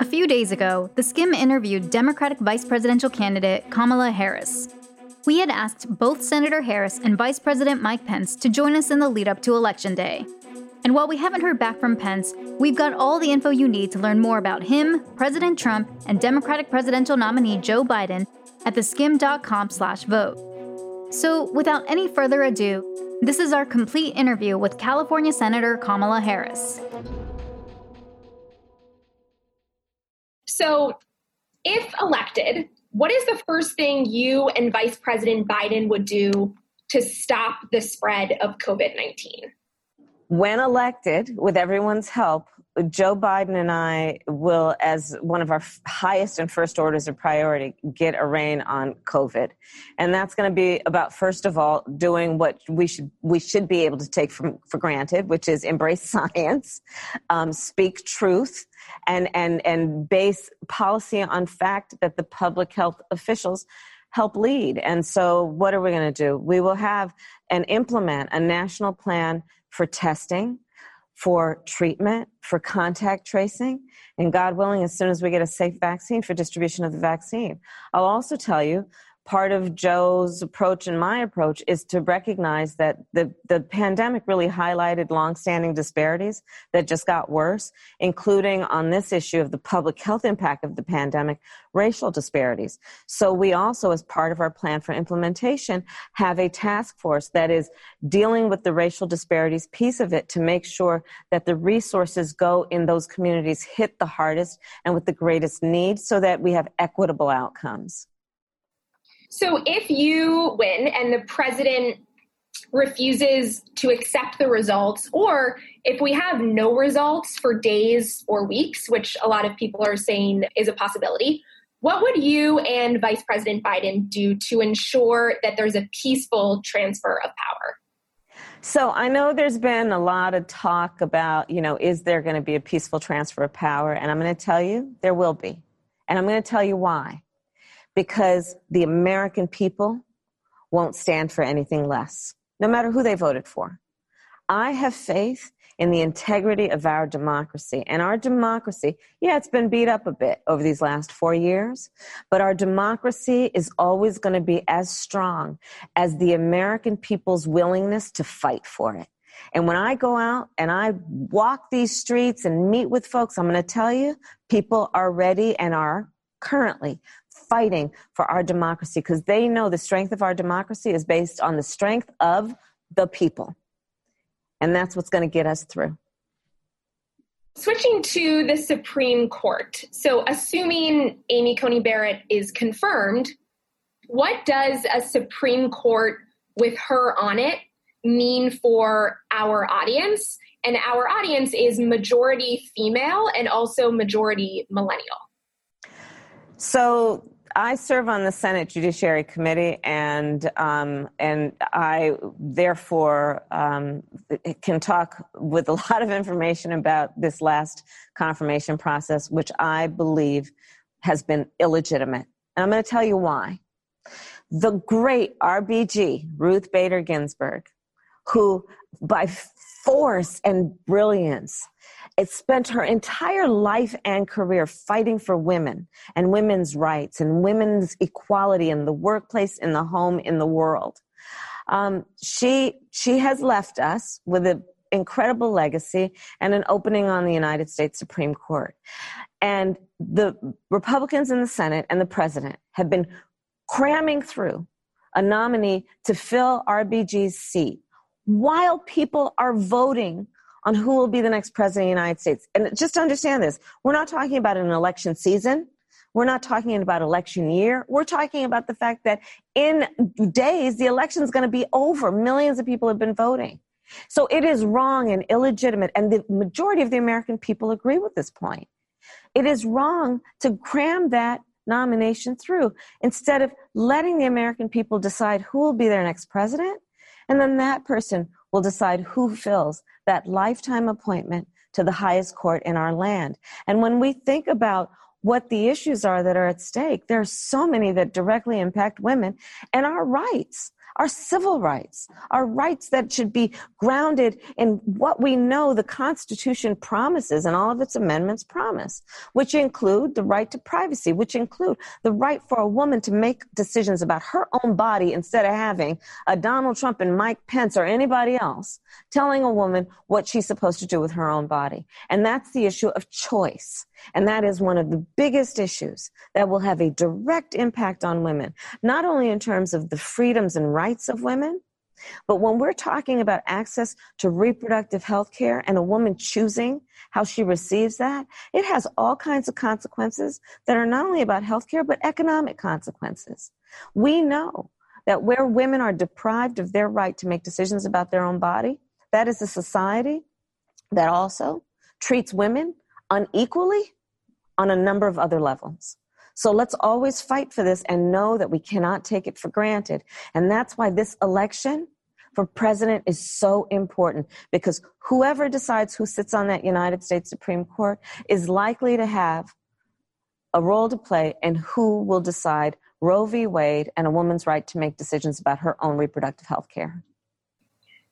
A few days ago, The Skimm interviewed Democratic vice presidential candidate Kamala Harris. We had asked both Senator Harris and Vice President Mike Pence to join us in the lead up to Election Day. And while we haven't heard back from Pence, we've got all the info you need to learn more about him, President Trump, and Democratic presidential nominee Joe Biden at theskimm.com/vote. So, without any further ado, this is our complete interview with California Senator Kamala Harris. So, if elected, what is the first thing you and Vice President Biden would do to stop the spread of COVID 19? When elected, with everyone's help, Joe Biden and I will, as one of our highest and first orders of priority, get a rein on COVID, and that's going to be about first of all doing what we should we should be able to take from, for granted, which is embrace science, um, speak truth, and and and base policy on fact that the public health officials help lead. And so, what are we going to do? We will have and implement a national plan for testing for treatment, for contact tracing, and God willing, as soon as we get a safe vaccine for distribution of the vaccine. I'll also tell you part of Joe's approach and my approach is to recognize that the, the pandemic really highlighted longstanding disparities that just got worse, including on this issue of the public health impact of the pandemic, racial disparities. So we also, as part of our plan for implementation, have a task force that is dealing with the racial disparities piece of it to make sure that the resources go in those communities hit the hardest and with the greatest need so that we have equitable outcomes. So if you win and the president refuses to accept the results, or if we have no results for days or weeks, which a lot of people are saying is a possibility, what would you and Vice President Biden do to ensure that there's a peaceful transfer of power? So I know there's been a lot of talk about, you know, is there going to be a peaceful transfer of power? And I'm going to tell you, there will be. And I'm going to tell you why because the American people won't stand for anything less, no matter who they voted for. I have faith in the integrity of our democracy. And our democracy, yeah, it's been beat up a bit over these last four years, but our democracy is always going to be as strong as the American people's willingness to fight for it. And when I go out and I walk these streets and meet with folks, I'm going to tell you, people are ready and are currently fighting for our democracy because they know the strength of our democracy is based on the strength of the people. And that's what's going to get us through. Switching to the Supreme Court. So, assuming Amy Coney Barrett is confirmed, what does a Supreme Court with her on it mean for our audience? And our audience is majority female and also majority millennial. So, I serve on the Senate Judiciary Committee, and um, and I therefore um, can talk with a lot of information about this last confirmation process, which I believe has been illegitimate. And I'm going to tell you why. The great RBG, Ruth Bader Ginsburg, who by force and brilliance it spent her entire life and career fighting for women and women's rights and women's equality in the workplace, in the home, in the world. Um, she she has left us with an incredible legacy and an opening on the United States Supreme Court. And the Republicans in the Senate and the president have been cramming through a nominee to fill RBG's seat while people are voting on who will be the next president of the United States. And just understand this, we're not talking about an election season. We're not talking about election year. We're talking about the fact that in days, the election is going to be over. Millions of people have been voting. So it is wrong and illegitimate. And the majority of the American people agree with this point. It is wrong to cram that nomination through instead of letting the American people decide who will be their next president. And then that person will decide who fills that lifetime appointment to the highest court in our land. And when we think about what the issues are that are at stake, there are so many that directly impact women and our rights. Our civil rights, our rights that should be grounded in what we know the Constitution promises and all of its amendments promise, which include the right to privacy, which include the right for a woman to make decisions about her own body instead of having a Donald Trump and Mike Pence or anybody else telling a woman what she's supposed to do with her own body. And that's the issue of choice. And that is one of the biggest issues that will have a direct impact on women, not only in terms of the freedoms and rights of women, but when we're talking about access to reproductive health care and a woman choosing how she receives that, it has all kinds of consequences that are not only about health care, but economic consequences. We know that where women are deprived of their right to make decisions about their own body, that is a society that also treats women unequally on a number of other levels. So let's always fight for this and know that we cannot take it for granted. And that's why this election for president is so important because whoever decides who sits on that United States Supreme Court is likely to have a role to play in who will decide Roe v. Wade and a woman's right to make decisions about her own reproductive health care.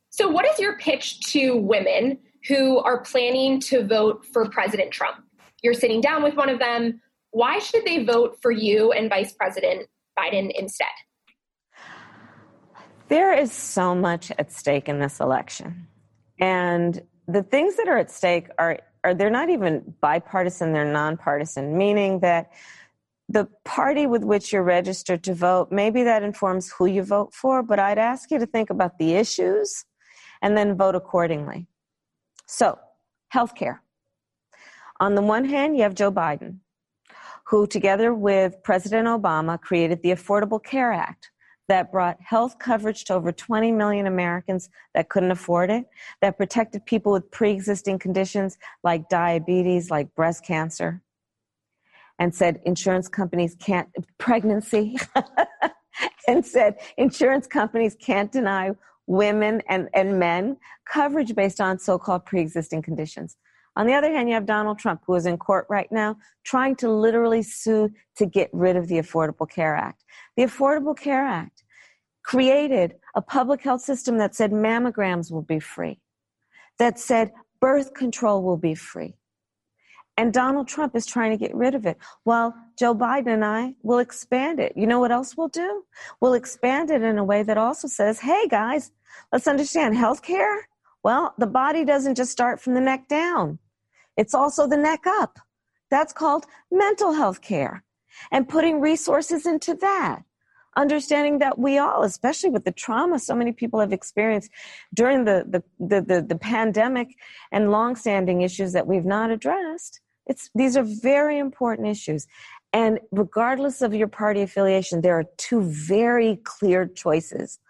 So, what is your pitch to women who are planning to vote for President Trump? You're sitting down with one of them. Why should they vote for you and Vice President Biden instead? There is so much at stake in this election. And the things that are at stake are, are they're not even bipartisan, they're nonpartisan, meaning that the party with which you're registered to vote, maybe that informs who you vote for, but I'd ask you to think about the issues and then vote accordingly. So, healthcare. On the one hand, you have Joe Biden, who, together with President Obama, created the Affordable Care Act that brought health coverage to over 20 million Americans that couldn't afford it, that protected people with pre existing conditions like diabetes, like breast cancer, and said insurance companies can't, pregnancy, and said insurance companies can't deny women and, and men coverage based on so called pre existing conditions. On the other hand, you have Donald Trump, who is in court right now, trying to literally sue to get rid of the Affordable Care Act. The Affordable Care Act created a public health system that said mammograms will be free, that said birth control will be free. And Donald Trump is trying to get rid of it. While Joe Biden and I will expand it. You know what else we'll do? We'll expand it in a way that also says, hey guys, let's understand healthcare. Well, the body doesn't just start from the neck down. It's also the neck up. That's called mental health care and putting resources into that. Understanding that we all, especially with the trauma so many people have experienced during the, the, the, the, the pandemic and longstanding issues that we've not addressed, it's, these are very important issues. And regardless of your party affiliation, there are two very clear choices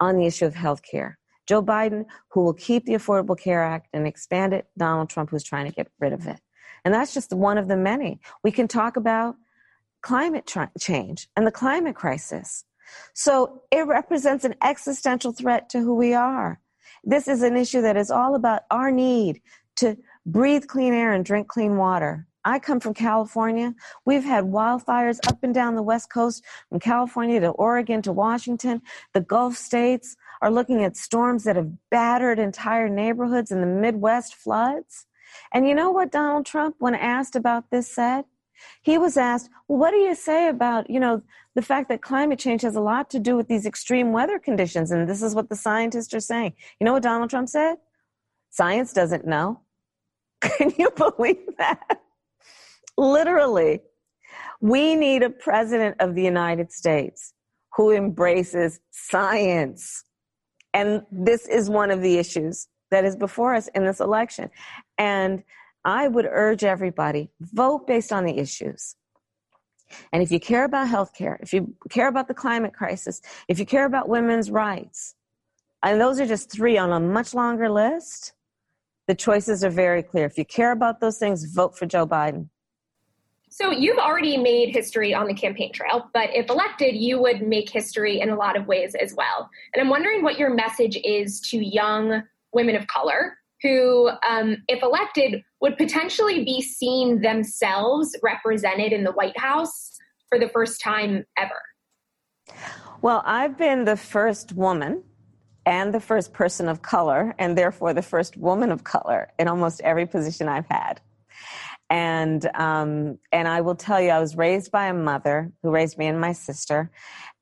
on the issue of health care. Joe Biden, who will keep the Affordable Care Act and expand it, Donald Trump, who's trying to get rid of it. And that's just one of the many. We can talk about climate change and the climate crisis. So it represents an existential threat to who we are. This is an issue that is all about our need to breathe clean air and drink clean water. I come from California. We've had wildfires up and down the West Coast, from California to Oregon to Washington. The Gulf states are looking at storms that have battered entire neighborhoods in the Midwest floods. And you know what Donald Trump, when asked about this, said? He was asked, well, what do you say about, you know, the fact that climate change has a lot to do with these extreme weather conditions? And this is what the scientists are saying. You know what Donald Trump said? Science doesn't know. Can you believe that? Literally, we need a president of the United States who embraces science. And this is one of the issues that is before us in this election. And I would urge everybody vote based on the issues. And if you care about health care, if you care about the climate crisis, if you care about women's rights, and those are just three on a much longer list, the choices are very clear. If you care about those things, vote for Joe Biden. So you've already made history on the campaign trail, but if elected, you would make history in a lot of ways as well. And I'm wondering what your message is to young women of color who, um, if elected, would potentially be seeing themselves represented in the White House for the first time ever. Well, I've been the first woman and the first person of color, and therefore the first woman of color in almost every position I've had. And um, and I will tell you, I was raised by a mother who raised me and my sister,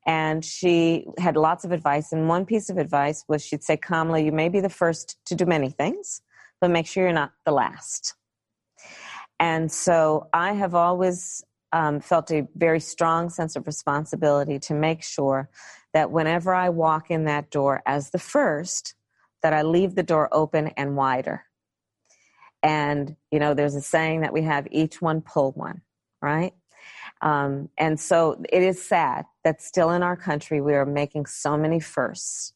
and she had lots of advice. And one piece of advice was she'd say, Kamala, you may be the first to do many things, but make sure you're not the last. And so I have always um, felt a very strong sense of responsibility to make sure that whenever I walk in that door as the first, that I leave the door open and wider. And, you know, there's a saying that we have each one pull one, right? Um, and so it is sad that still in our country we are making so many firsts.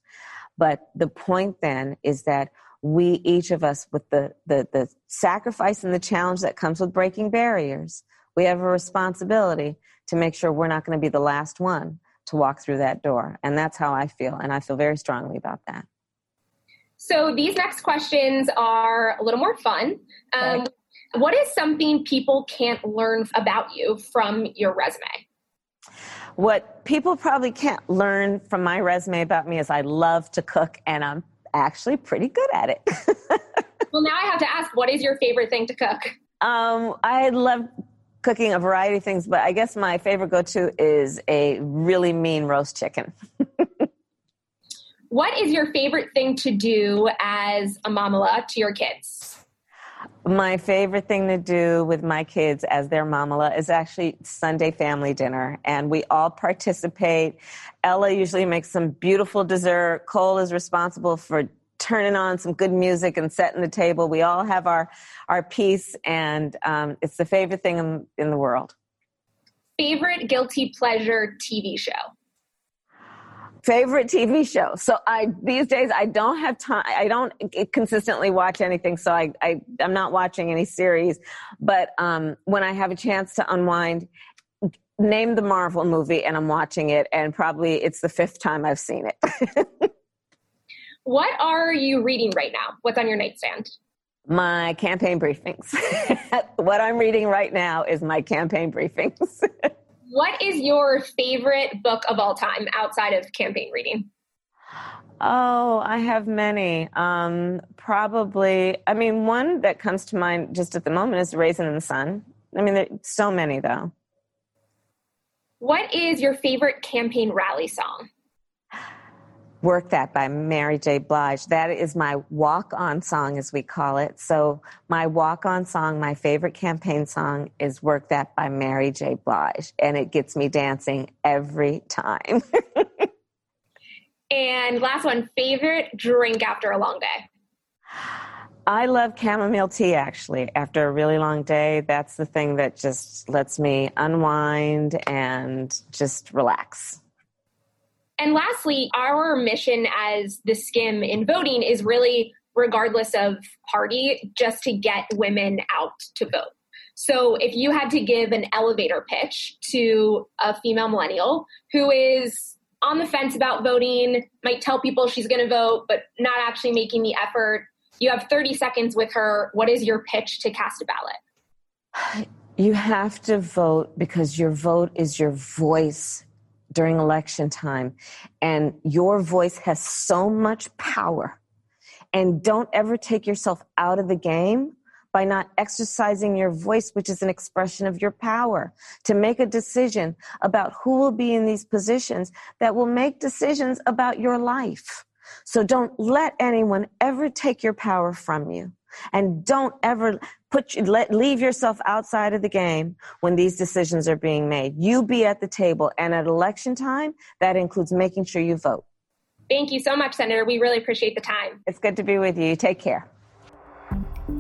But the point then is that we, each of us, with the, the, the sacrifice and the challenge that comes with breaking barriers, we have a responsibility to make sure we're not going to be the last one to walk through that door. And that's how I feel. And I feel very strongly about that. So these next questions are a little more fun. Um, okay. What is something people can't learn about you from your resume? What people probably can't learn from my resume about me is I love to cook and I'm actually pretty good at it. well, now I have to ask what is your favorite thing to cook? Um, I love cooking a variety of things, but I guess my favorite go to is a really mean roast chicken. what is your favorite thing to do as a Momala to your kids? My favorite thing to do with my kids as their Momala is actually Sunday family dinner, and we all participate. Ella usually makes some beautiful dessert. Cole is responsible for turning on some good music and setting the table. We all have our our piece, and um, it's the favorite thing in, in the world. Favorite guilty pleasure TV show favorite TV show. So I these days I don't have time. I don't consistently watch anything. So I, I am not watching any series. But um, when I have a chance to unwind, name the Marvel movie, and I'm watching it. And probably it's the fifth time I've seen it. what are you reading right now? What's on your nightstand? My campaign briefings. what I'm reading right now is my campaign briefings. What is your favorite book of all time outside of campaign reading? Oh, I have many. Um, probably, I mean, one that comes to mind just at the moment is Raisin in the Sun. I mean, there's so many though. What is your favorite campaign rally song? Work That by Mary J. Blige. That is my walk on song, as we call it. So, my walk on song, my favorite campaign song, is Work That by Mary J. Blige. And it gets me dancing every time. and last one favorite drink after a long day? I love chamomile tea actually. After a really long day, that's the thing that just lets me unwind and just relax. And lastly, our mission as the Skimm in voting is really, regardless of party, just to get women out to vote. So if you had to give an elevator pitch to a female millennial who is on the fence about voting, might tell people she's going to vote, but not actually making the effort, you have 30 seconds with her. What is your pitch to cast a ballot? You have to vote because your vote is your voice during election time. And your voice has so much power. And don't ever take yourself out of the game by not exercising your voice, which is an expression of your power, to make a decision about who will be in these positions that will make decisions about your life. So don't let anyone ever take your power from you. And don't ever put let leave yourself outside of the game when these decisions are being made. You be at the table and at election time, that includes making sure you vote. Thank you so much, Senator. We really appreciate the time. It's good to be with you. Take care.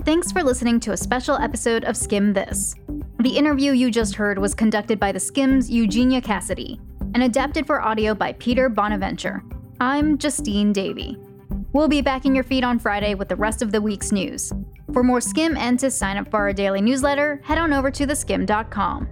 Thanks for listening to a special episode of Skimm This. The interview you just heard was conducted by the Skimm's Eugenia Cassidy and adapted for audio by Peter Bonaventure. I'm Justine Davie. We'll be back in your feed on Friday with the rest of the week's news. For more Skimm and to sign up for our daily newsletter, head on over to theskimm.com.